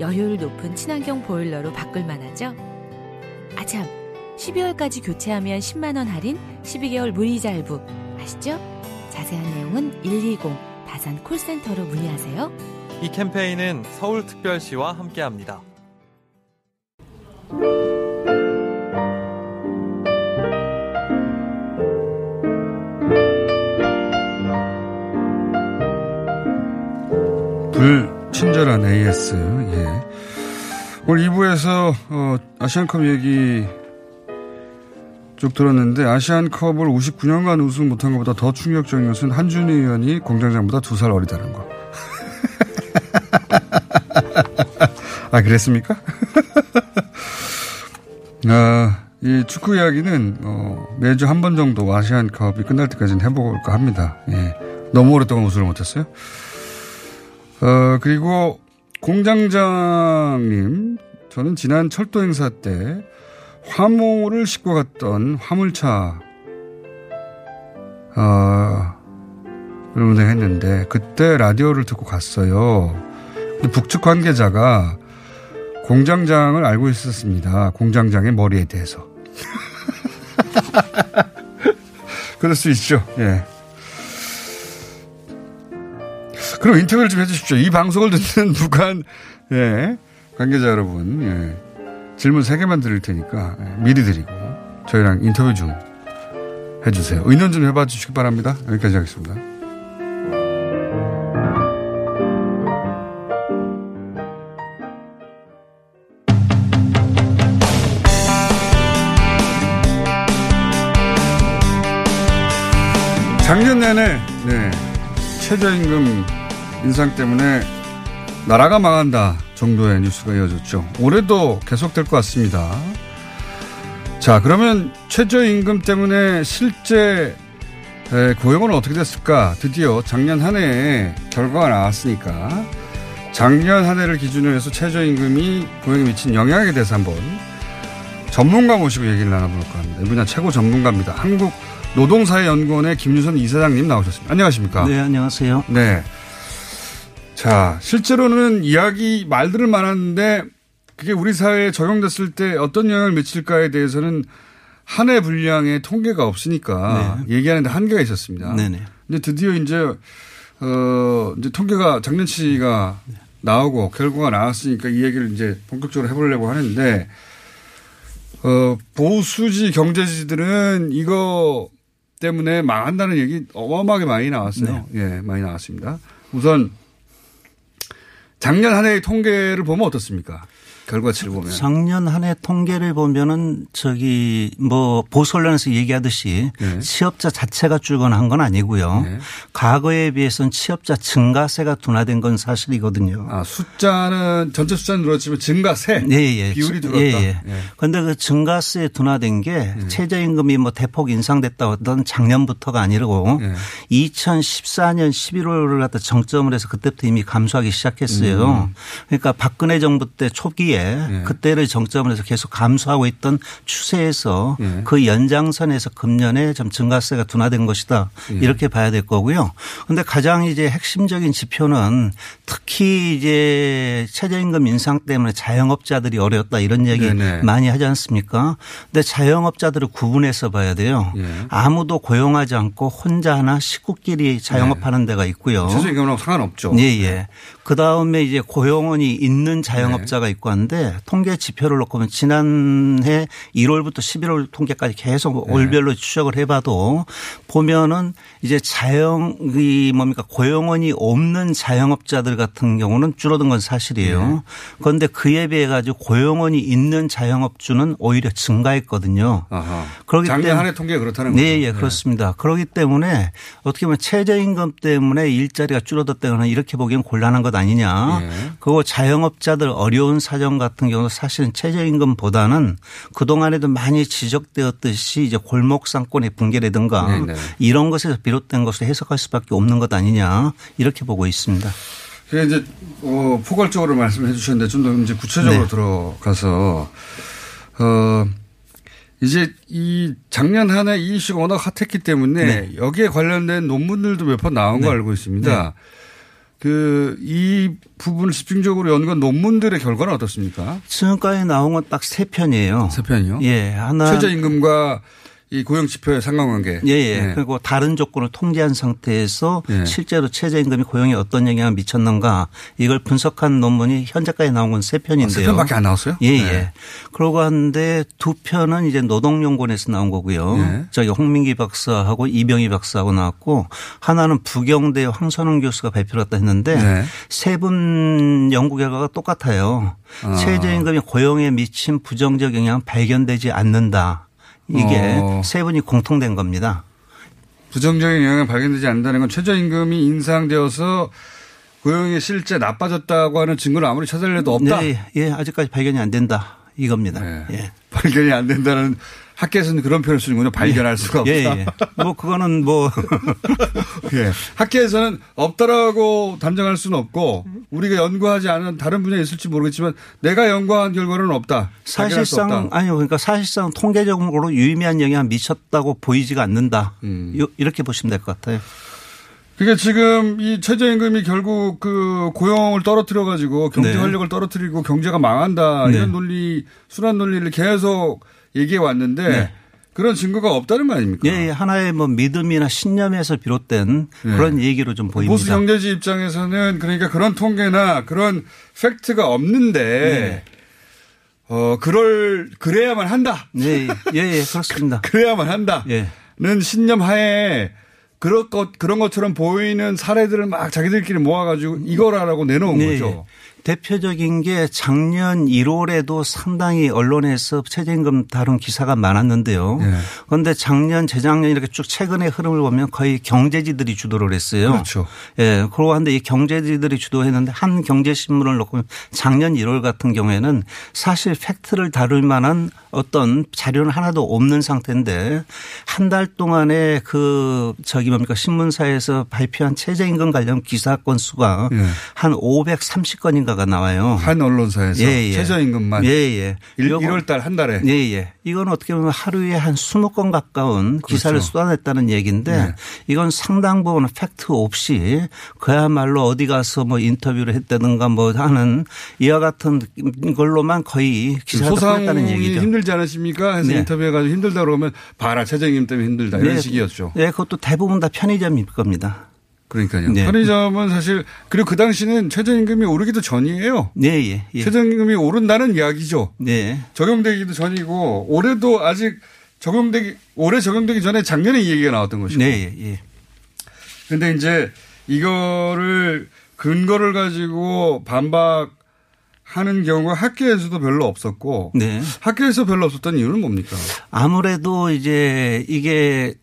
열효율 높은 친환경 보일러로 바꿀 만하죠? 아참, 12월까지 교체하면 10만원 할인, 12개월 무이자 할부. 아시죠? 자세한 내용은 120 다산 콜센터로 문의하세요. 이 캠페인은 서울특별시와 함께합니다. 불 친절한 AS. 예. 오늘 2부에서 어, 아시안컵 얘기 쭉 들었는데 아시안컵을 59년간 우승 못한 것보다 더 충격적인 것은 한준희 의원이 공장장보다 두 살 어리다는 거. 아 그랬습니까? 아, 이 축구 이야기는 어, 매주 한 번 정도 아시안컵이 끝날 때까지는 해볼까 합니다. 예. 너무 오랫동안 우승을 못했어요. 어, 그리고 공장장님, 저는 지난 철도 행사 때 화물을 싣고 갔던 화물차, 어, 를 운행했는데, 그때 라디오를 듣고 갔어요. 근데 북측 관계자가 공장장을 알고 있었습니다. 공장장의 머리에 대해서. 그럴 수 있죠. 예. 그럼 인터뷰를 좀 해주십시오. 이 방송을 듣는 북한 예, 관계자 여러분 예, 질문 세 개만 드릴 테니까 예, 미리 드리고 저희랑 인터뷰 좀 해주세요. 의논 좀 해봐 주시기 바랍니다. 여기까지 하겠습니다. 작년 내내 네, 최저임금 인상 때문에 나라가 망한다 정도의 뉴스가 이어졌죠. 올해도 계속될 것 같습니다. 자, 그러면 최저임금 때문에 실제 고용은 어떻게 됐을까? 드디어 작년 한 해에 결과가 나왔으니까 작년 한 해를 기준으로 해서 최저임금이 고용에 미친 영향에 대해서 한번 전문가 모시고 얘기를 나눠볼까 합니다. 이 분야 최고 전문가입니다. 한국 노동사회연구원의 김유선 이사장님 나오셨습니다. 안녕하십니까? 네, 안녕하세요. 네. 자, 실제로는 이야기 말들은 많았는데 그게 우리 사회에 적용됐을 때 어떤 영향을 미칠까에 대해서는 한 해 분량의 통계가 없으니까 네. 얘기하는데 한계가 있었습니다. 네네. 근데 드디어 이제 어 이제 통계가 작년치가 네. 나오고 결과가 나왔으니까 이 얘기를 이제 본격적으로 해보려고 하는데 어 보수지 경제지들은 이거 때문에 망한다는 얘기 어마어마하게 많이 나왔어요. 네. 예, 많이 나왔습니다. 우선 작년 한 해의 통계를 보면 어떻습니까? 결과치를 보면. 작년 한 해 통계를 보면은 저기 뭐 보수 언론에서 얘기하듯이 네. 취업자 자체가 줄거나 한건 아니고요. 네. 과거에 비해서는 취업자 증가세가 둔화된 건 사실이거든요. 아, 숫자는 전체 숫자는 늘었지만 증가세 예, 예. 비율이 지- 늘었다. 예, 예. 예. 그런데 그 증가세 둔화된 게 최저임금이 뭐 대폭 인상됐다고 하던 작년부터가 아니고 예. 2014년 11월을 갖다 정점을 해서 그때부터 이미 감소하기 시작했어요. 그러니까 박근혜 정부 때 초기에 예. 그때를 정점을 해서 계속 감소하고 있던 추세에서 예. 그 연장선에서 금년에 좀 증가세가 둔화된 것이다. 예. 이렇게 봐야 될 거고요. 그런데 가장 이제 핵심적인 지표는 특히 이제 최저임금 인상 때문에 자영업자들이 어려웠다 이런 얘기 네네. 많이 하지 않습니까? 근데 자영업자들을 구분해서 봐야 돼요. 예. 아무도 고용하지 않고 혼자 하나 식구끼리 자영업하는 데가 있고요. 최저임금하고 상관없죠. 예, 예. 그 다음에 이제 고용원이 있는 자영업자가 있고 한데 통계 지표를 놓고 보면 지난해 1월부터 11월 통계까지 계속 월별로 추적을 해봐도 보면은 이제 자영 이 뭡니까 고용원이 없는 자영업자들 같은 경우는 줄어든 건 사실이에요. 그런데 그에 비해 가지고 고용원이 있는 자영업주는 오히려 증가했거든요. 아하. 그렇기 작년 때문에 한해 통계 그렇다는 거죠. 네, 예, 그렇습니다. 그렇기 때문에 어떻게 보면 최저임금 때문에 일자리가 줄어들다거나 이렇게 보기엔 곤란한 것 아니냐. 예. 그리고 자영업자들 어려운 사정 같은 경우는 사실은 최저임금보다는 그동안에도 많이 지적되었듯이 이제 골목 상권의 붕괴라든가 네, 네. 이런 것에서 비롯된 것을 해석할 수밖에 없는 것 아니냐 이렇게 보고 있습니다. 그게 이제 어, 포괄적으로 말씀해 주셨는데 좀 더 이제 구체적으로 네. 들어가서 어 이제 이 작년 한 해 이 이슈가 워낙 핫했기 때문에 네. 여기에 관련된 논문들도 몇 번 나온 거 네. 알고 있습니다. 그 이 부분을 집중적으로 연구한 논문들의 결과는 어떻습니까? 지금까지 나온 건 딱 세 편이에요. 세 편이요? 예, 하나 최저임금과 이 고용 지표의 상관관계. 예, 예. 네. 그리고 다른 조건을 통제한 상태에서 예. 실제로 최저임금이 고용에 어떤 영향을 미쳤는가 이걸 분석한 논문이 현재까지 나온 건 세 편인데요. 아, 세 편밖에 안 나왔어요? 예, 네. 예. 그러고 하는데 두 편은 이제 노동연구원에서 나온 거고요. 예. 저기 홍민기 박사하고 이병희 박사하고 나왔고 하나는 부경대 황선홍 교수가 발표를 했다 했는데 네. 세분 연구 결과가 똑같아요. 아. 최저임금이 고용에 미친 부정적 영향은 발견되지 않는다. 이게 어. 세 분이 공통된 겁니다. 부정적인 영향이 발견되지 않는다는 건 최저임금이 인상되어서 고용이 실제 나빠졌다고 하는 증거를 아무리 찾아내도 없다. 네, 예, 아직까지 발견이 안 된다. 이겁니다. 네. 예. 발견이 안 된다는 학계에서는 그런 표현을 쓰는군요. 발견할 수가 없다. 예, 예. 뭐 그거는 뭐 예. 학계에서는 없다라고 단정할 수는 없고 우리가 연구하지 않은 다른 분야에 있을지 모르겠지만 내가 연구한 결과는 없다. 사실상 없다. 아니요. 그러니까 사실상 통계적으로 유의미한 영향을 미쳤다고 보이지가 않는다. 음. 요- 이렇게 보시면 될 것 같아요. 그게 지금 이 최저임금이 결국 그 고용을 떨어뜨려 가지고 경제 네. 활력을 떨어뜨리고 경제가 망한다 네. 이런 논리 순환 논리를 계속 얘기해 왔는데 네. 그런 증거가 없다는 말 아닙니까? 예, 예. 하나의 뭐 믿음이나 신념에서 비롯된 예. 그런 얘기로 좀 보입니다. 보수 경제지 입장에서는 그러니까 그런 통계나 그런 팩트가 없는데 네. 어 그럴 그래야만 한다. 네, 예, 예, 그렇습니다. 그래야만 한다. 예. 는 신념 하에 그런 것 그런 것처럼 보이는 사례들을 막 자기들끼리 모아가지고 이거라라고 내놓은 네. 거죠. 대표적인 게 작년 1월에도 상당히 언론에서 최저임금 다룬 기사가 많았는데요. 네. 그런데 작년, 재작년 이렇게 쭉 최근의 흐름을 보면 거의 경제지들이 주도를 했어요. 그렇죠. 예. 그러고 한데 이 경제지들이 주도했는데 한 경제신문을 놓고 작년 1월 같은 경우에는 사실 팩트를 다룰 만한 어떤 자료는 하나도 없는 상태인데 한 달 동안에 그 저기 뭡니까 신문사에서 발표한 최저임금 관련 기사 건수가 예. 한 530건인가 가 나와요. 한 언론사에서 예, 예. 최저임금만 예, 예. 일, 요거- 1월 달 한 달에 예, 예. 이건 어떻게 보면 하루에 한 20건 가까운 기사를 그렇죠. 쏟아냈다는 얘기인데 네. 이건 상당 부분 팩트 없이 그야말로 어디 가서 뭐 인터뷰를 했다든가 뭐 하는 이와 같은 걸로만 거의 기사를 풀었다는 얘기죠. 힘들지 않으십니까? 해서 네. 인터뷰해 가지고 힘들다 그러면 봐라 최저임금 때문에 힘들다 이런 네. 식이었죠. 네, 그것도 대부분 다 편의점일 겁니다. 그러니까요. 네. 편의점은 사실 그리고 그 당시는 최저임금이 오르기도 전이에요. 네, 예. 예. 최저임금이 오른다는 이야기죠. 네. 적용되기도 전이고 올해도 아직 적용되기 올해 적용되기 전에 작년에 이 얘기가 나왔던 것이고. 네, 예. 예. 근데 이제 이거를 근거를 가지고 반박하는 경우가 학계에서도 별로 없었고 네. 학계에서 별로 없었던 이유는 뭡니까? 아무래도 이제 이게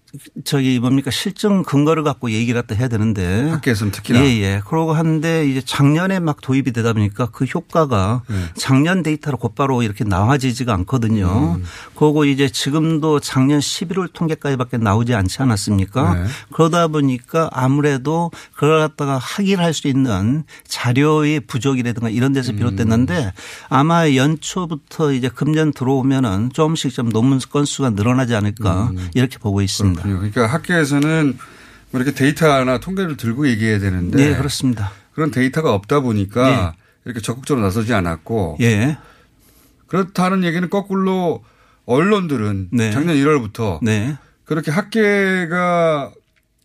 저기 뭡니까 실증 근거를 갖고 얘기를 갖다 해야 되는데 학계에서는 특히나 예, 예. 그러고 하는데 이제 작년에 막 도입이 되다 보니까 그 효과가 네. 작년 데이터로 곧바로 이렇게 나와지지가 않거든요. 음. 그리고 이제 지금도 작년 11월 통계까지밖에 나오지 않지 않았습니까? 네. 그러다 보니까 아무래도 그걸 갖다가 확인할 수 있는 자료의 부족이라든가 이런 음. 데서 비롯됐는데 아마 연초부터 이제 금년 들어오면은 조금씩 좀 논문 건수가 늘어나지 않을까 이렇게 보고 있습니다. 음. 그렇군요. 그러니까 학계에서는 뭐 이렇게 데이터나 통계를 들고 얘기해야 되는데 네, 그렇습니다. 그런 데이터가 없다 보니까 이렇게 적극적으로 나서지 않았고 예. 그렇다는 얘기는 거꾸로 언론들은 네. 작년 1월부터 네. 그렇게 학계가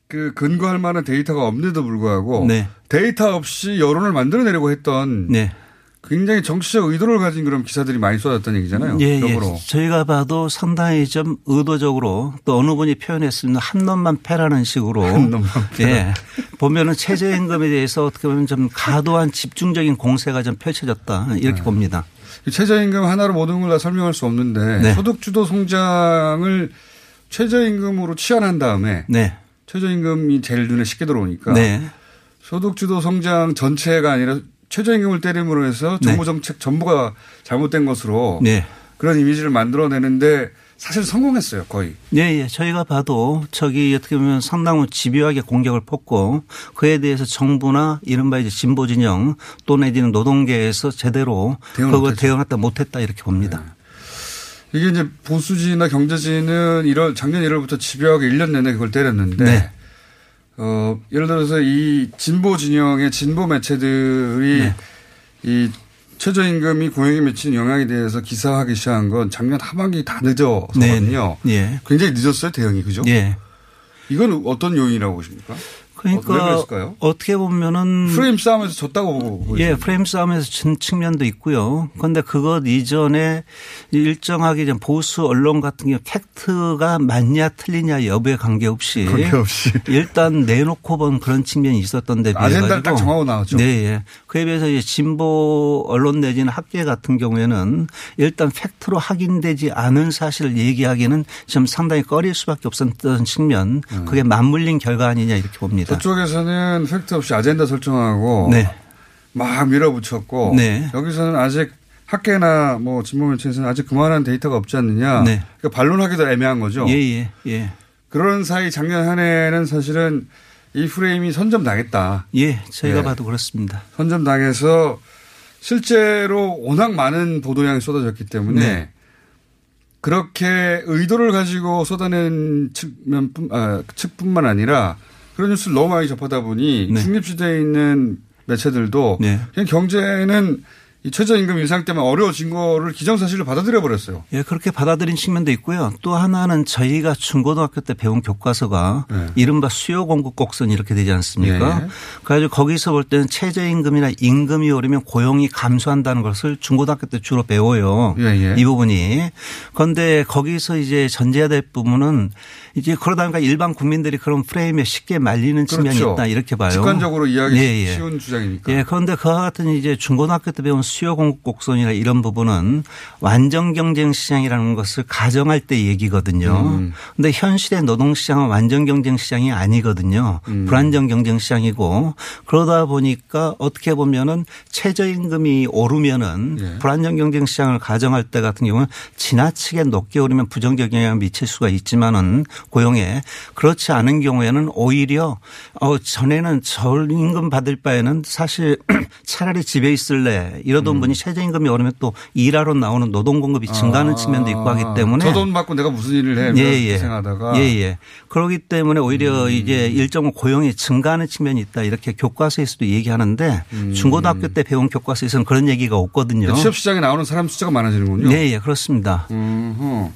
그 근거할 만한 데이터가 없는데도 불구하고 네. 데이터 없이 여론을 만들어내려고 했던 네. 굉장히 정치적 의도를 가진 그런 기사들이 많이 쏟았다는 얘기잖아요. 예, 예. 역으로. 저희가 봐도 상당히 좀 의도적으로 또 어느 분이 표현했습니다. 한 놈만 패라는 식으로. 한 놈만 패라. 예. 보면은 최저임금에 대해서 어떻게 보면 좀 과도한 집중적인 공세가 좀 펼쳐졌다. 네. 이렇게 봅니다. 최저임금 하나로 모든 걸 다 설명할 수 없는데 네. 소득주도 성장을 최저임금으로 치환한 다음에 네. 최저임금이 제일 눈에 쉽게 들어오니까 네. 소득주도 성장 전체가 아니라 최저임금을 때림으로 해서 정부 네. 정책 전부가 잘못된 것으로 네. 그런 이미지를 만들어내는데 사실 성공했어요 거의. 예, 예. 저희가 봐도 저기 어떻게 보면 상당히 집요하게 공격을 폈고 그에 대해서 정부나 이른바 이제 진보 진영 또 내지는 노동계에서 제대로 못했죠. 대응하다 못했다 이렇게 봅니다. 이게 이제 보수지나 경제지는 1월 작년 1월부터 집요하게 1년 내내 그걸 때렸는데 네. 어 예를 들어서 이 진보 진영의 진보 매체들이 네. 이 최저임금이 고용에 미치는 영향에 대해서 기사하기 시작한 건 작년 하반기 다 늦어서거든요. 예. 굉장히 늦었어요 대응이 그죠? 예. 이건 어떤 요인이라고 보십니까? 어, 왜 그러니까 그랬을까요? 어떻게 보면은 프레임 싸움에서 졌다고 보고 예. 프레임 싸움에서 진 측면도 있고요. 그런데 그것 이전에 일정하게 좀 보수 언론 같은 경우 팩트가 맞냐 틀리냐 여부에 관계없이 관계없이. 일단 내놓고 본 그런 측면이 있었던 데 비해 아젠다를 딱 정하고 나왔죠. 네, 예. 그에 비해서 이제 진보 언론 내지는 학계 같은 경우에는 일단 팩트로 확인되지 않은 사실을 얘기하기는 좀 상당히 꺼릴 수밖에 없었던 측면 그게 맞물린 결과 아니냐 이렇게 봅니다. 저쪽에서는 팩트 없이 아젠다 설정하고 네. 막 밀어붙였고 네. 여기서는 아직 학계나 뭐 진보 매체에서는 아직 그만한 데이터가 없지 않느냐. 네. 그러니까 반론하기도 애매한 거죠. 예, 예, 예. 그런 사이 작년 한 해는 사실은 이 프레임이 선점 당했다. 예, 저희가 예. 봐도 그렇습니다. 선점 당해서 실제로 워낙 많은 보도량이 쏟아졌기 때문에 네. 그렇게 의도를 가지고 쏟아낸 측면, 아, 측뿐만 아니라 그런 뉴스를 너무 많이 접하다 보니 네. 중립지대에 있는 매체들도 네. 그냥 경제는 이 최저임금 인상 때문에 어려워진 거를 기정사실로 받아들여 버렸어요. 예, 그렇게 받아들인 측면도 있고요. 또 하나는 저희가 중고등학교 때 배운 교과서가 네. 이른바 수요 공급 곡선 이렇게 되지 않습니까? 예. 그래가지고 거기서 볼 때는 최저임금이나 임금이 오르면 고용이 감소한다는 것을 중고등학교 때 주로 배워요. 예, 예. 이 부분이. 그런데 거기서 이제 전제해야 될 부분은 이제 그러다 보니까 일반 국민들이 그런 프레임에 쉽게 말리는 측면이 그렇죠. 있다 이렇게 봐요. 직관적으로 이해하기 예, 예. 쉬운 주장이니까. 예, 그런데 그와 같은 이제 중고등학교 때 배운 수요 공급 곡선이나 이런 부분은 완전 경쟁 시장이라는 것을 가정할 때 얘기거든요. 음. 근데 현실의 노동 시장은 완전 경쟁 시장이 아니거든요. 음. 불안정 경쟁 시장이고 그러다 보니까 어떻게 보면은 최저임금이 오르면은 예. 불안정 경쟁 시장을 가정할 때 같은 경우는 지나치게 높게 오르면 부정적 영향을 미칠 수가 있지만은 고용에 그렇지 않은 경우에는 오히려 어 전에는 저임금 받을 바에는 사실 차라리 집에 있을래 이 러던 분이 최저임금이 오르면 또 일하러 나오는 노동 공급이 증가하는 아. 측면도 있고 하기 때문에 저 돈 받고 내가 무슨 일을 해? 예, 예. 생하다가 예, 예. 그러기 때문에 오히려 이제 일정 고용이 증가하는 측면이 있다. 이렇게 교과서에서도 얘기하는데 중고등학교 때 배운 교과서에서는 그런 얘기가 없거든요. 취업 시장에 나오는 사람 숫자가 많아지는군요. 네, 예, 그렇습니다. 음흠.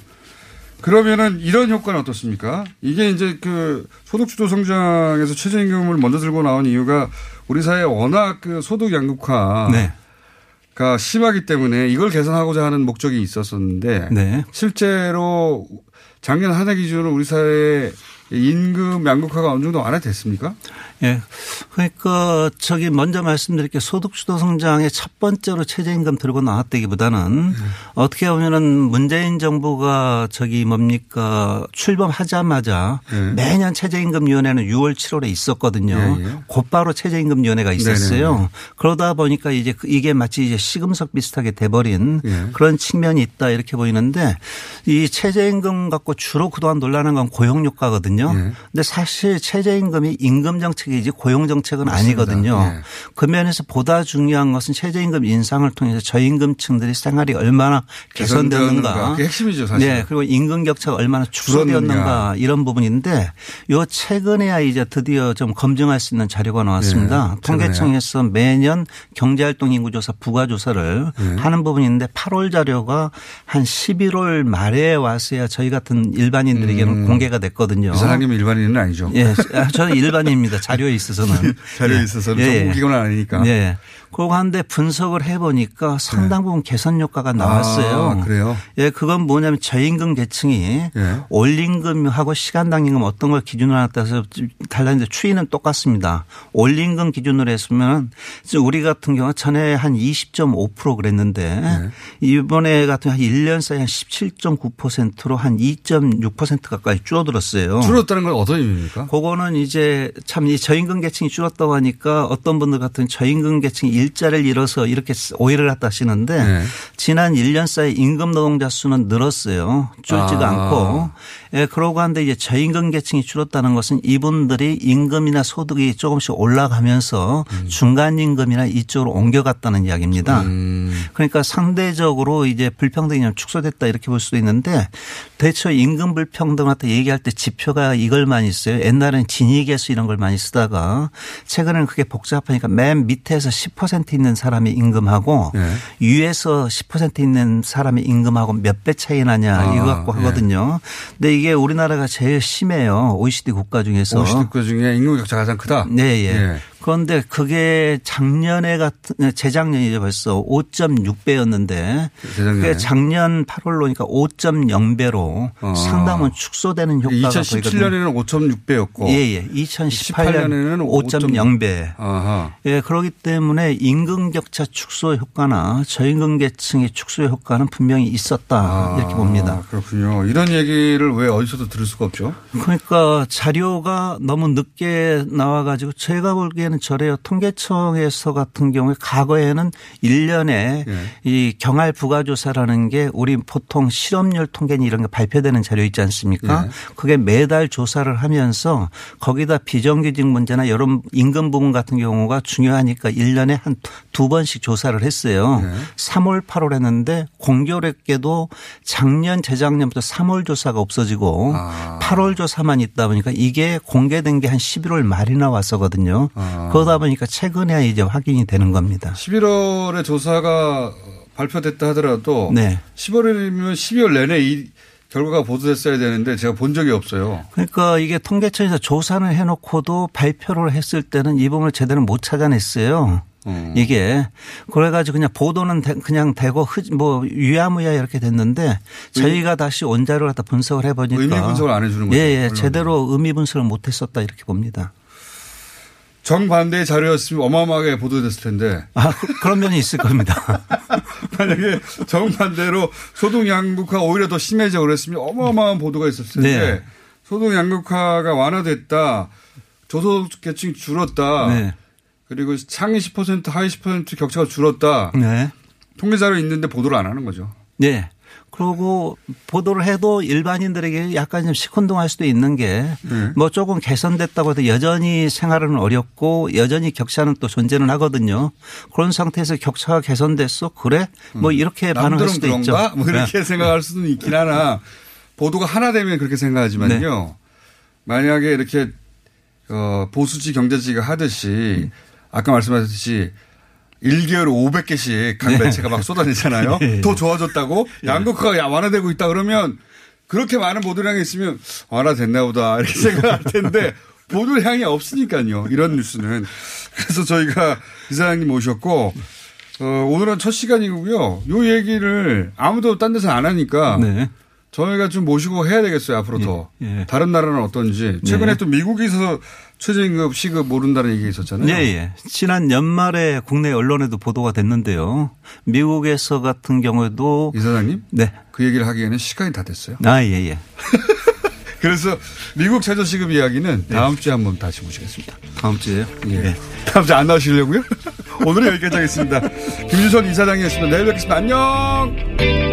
그러면은 이런 효과는 어떻습니까? 이게 이제 그 소득주도 성장에서 최저임금을 먼저 들고 나온 이유가 우리 사회 워낙 그 소득 양극화 가 네. 심하기 때문에 이걸 개선하고자 하는 목적이 있었었는데 네. 실제로 작년 한 해 기준으로 우리 사회 임금 양극화가 어느 정도 완화됐습니까? 예. 그러니까 저기 먼저 말씀드릴게 소득 주도 성장의 첫 번째로 최저임금 들고 나왔다기보다는 어떻게 보면은 문재인 정부가 저기 뭡니까 출범하자마자 예. 매년 최저임금위원회는 6월 7월에 있었거든요. 예, 예. 곧바로 최저임금위원회가 있었어요. 네네네. 그러다 보니까 이제 그 이게 마치 이제 시금석 비슷하게 돼버린 예. 그런 측면이 있다 이렇게 보이는데 이 최저임금 갖고 주로 그동안 논란한 건 고용효과거든요. 예. 근데 사실 최저임금이 임금 정책 이지 고용 정책은 맞습니다. 아니거든요. 예. 그 면에서 보다 중요한 것은 최저임금 인상을 통해서 저임금층들이 생활이 얼마나 개선되었는가. 핵심이죠, 사실. 네. 그리고 임금 격차가 얼마나 축소되었는가 이런 부분인데 요 최근에야 이제 드디어 좀 검증할 수 있는 자료가 나왔습니다. 예, 통계청에서 매년 경제활동 인구조사 부가조사를 예. 하는 부분이 있는데 8월 자료가 한 11월 말에 와서야 저희 같은 일반인들에게는 공개가 됐거든요. 이 사장님 일반인은 아니죠. 예, 아, 저는 일반인입니다. 자료 에 있어서는. 자료에 예. 있어서는 예, 예. 정부기관은 아니니까. 예. 그러고 한데 분석을 해보니까 상당 부분 개선 효과가 나왔어요. 아, 그래요? 예, 그건 뭐냐면 저임금 계층이 예. 올임금하고 시간당 임금 어떤 걸 기준으로 하나 따라서 달랐는데 추이는 똑같습니다. 올임금 기준으로 했으면 우리 같은 경우 전에 한 20.5% 그랬는데 네. 이번에 같은 한 1년 사이 한 17.9%로 한 2.6% 가까이 줄어들었어요. 줄었다는 건 어떤 의미입니까? 그거는 이제 참 이 저임금 계층이 줄었다고 하니까 어떤 분들 같은 저임금 계층이 일자를 잃어서 이렇게 오해를 갖다 하시는데 네. 지난 1년 사이 임금 노동자 수는 늘었어요. 줄지가 아. 않고. 예, 그러고 한데 이제 저임금 계층이 줄었다는 것은 이분들이 임금이나 소득이 조금씩 올라가면서 음. 중간 임금이나 이쪽으로 옮겨갔다는 이야기입니다. 음. 그러니까 상대적으로 이제 불평등이 좀 축소됐다 이렇게 볼 수도 있는데 대체 임금 불평등 같은 얘기할 때 지표가 이걸만 있어요. 옛날에는 진위계수 이런 걸 많이 쓰다가 최근에는 그게 복잡하니까 맨 밑에서 10% 있는 사람이 임금하고 예. 위에서 10% 있는 사람이 임금하고 몇 배 차이 나냐 아, 이거 갖고 예. 하거든요. 근데 이게 우리나라가 제일 심해요. OECD 국가 중에서. OECD 국가 중에 임금 격차가 가장 크다. 네, 예. 예. 그런데 그게 작년에 같은 재작년이죠 벌써 5.6배였는데 재작년에. 그게 작년 8월로 오니까 5.0배로 어. 상당한 축소되는 효과가 2017년에는 5.6배였고. 예, 예. 2018년에는 5.0배. 아하. 예, 그렇기 때문에 임금 격차 축소 효과나 저임금 계층의 축소 효과는 분명히 있었다 이렇게 봅니다. 아, 그렇군요. 이런 얘기를 왜 어디서도 들을 수가 없죠? 그러니까 자료가 너무 늦게 나와가지고 제가 보기에 는 저래요. 통계청에서 같은 경우에 과거에는 1년에 예. 이 경활 부가조사라는 게 우리 보통 실업률 통계니 이런 게 발표되는 자료 있지 않습니까? 예. 그게 매달 조사를 하면서 거기다 비정규직 문제나 여러 임금 부분 같은 경우가 중요하니까 1년에 한 두 번씩 조사를 했어요. 예. 3월, 8월 했는데 공교롭게도 작년, 재작년부터 3월 조사가 없어지고 아. 8월 조사만 있다 보니까 이게 공개된 게 한 11월 말이나 왔었거든요. 아. 그러다 보니까 최근에 이제 확인이 되는 겁니다. 11월에 조사가 발표됐다 하더라도 네. 10월이면 12월 내내 이 결과가 보도됐어야 되는데 제가 본 적이 없어요. 그러니까 이게 통계청에서 조사를 해놓고도 발표를 했을 때는 이 부분을 제대로 못 찾아냈어요. 음. 이게 그래가지고 그냥 보도는 되- 그냥 되고 흐- 뭐 유야무야 이렇게 됐는데 저희가 다시 원자료를 갖다 분석을 해보니까 의미 분석을 안 해주는 거죠, 예, 예. 제대로 의미 분석을 못했었다 이렇게 봅니다. 정반대의 자료였으면 어마어마하게 보도됐을 텐데 아 그- 그런 면이 있을 겁니다. 만약에 정반대로 소득 양극화 오히려 더 심해져 그랬으면 어마어마한 보도가 있었을 텐데 네. 소득 양극화가 완화됐다. 저소득 계층이 줄었다. 네. 그리고 상위 10% 하위 10% 격차가 줄었다. 네. 통계 자료 있는데 보도를 안 하는 거죠. 네. 그리고 보도를 해도 일반인들에게 약간 좀 시큰둥할 수도 있는 게뭐 네. 조금 개선됐다고 해도 여전히 생활은 어렵고 여전히 격차는 또 존재는 하거든요. 그런 상태에서 격차가 개선됐어? 그래? 뭐 이렇게 반응할 음. 수도 그런가? 있죠. 뭐 이렇게 네. 생각할 수는 있긴 하나 보도가 하나 되면 그렇게 생각하지만요. 네. 만약에 이렇게 어, 보수지 경제지가 하듯이 아까 말씀하셨듯이 1개월에 500개씩 각 네. 매체가 막 쏟아내잖아요. 네. 더 좋아졌다고 양극화가 야- 완화되고 있다 그러면 그렇게 많은 보도량이 있으면 완화됐나 보다 이렇게 생각할 텐데 보도량이 없으니까요. 이런 뉴스는. 그래서 저희가 이사장님 모셨고 어, 오늘은 첫 시간이고요. 요 얘기를 아무도 딴 데서 안 하니까 네. 저희가 좀 모시고 해야 되겠어요 앞으로 더 예. 다른 나라는 어떤지 최근에 네. 또 미국에서 최저임금 시급 모른다는 얘기 있었잖아요. 네, 예. 지난 연말에 국내 언론에도 보도가 됐는데요. 미국에서 같은 경우에도 이사장님, 네, 그 얘기를 하기에는 시간이 다 됐어요. 아, 예, 예. 그래서 미국 최저 시급 이야기는 다음 주에 한번 다시 모시겠습니다. 다음 주에요. 예. 다음 주에 안 나오시려고요? 오늘은 여기까지 하겠습니다. 김유선 이사장이었습니다. 내일 뵙겠습니다. 안녕!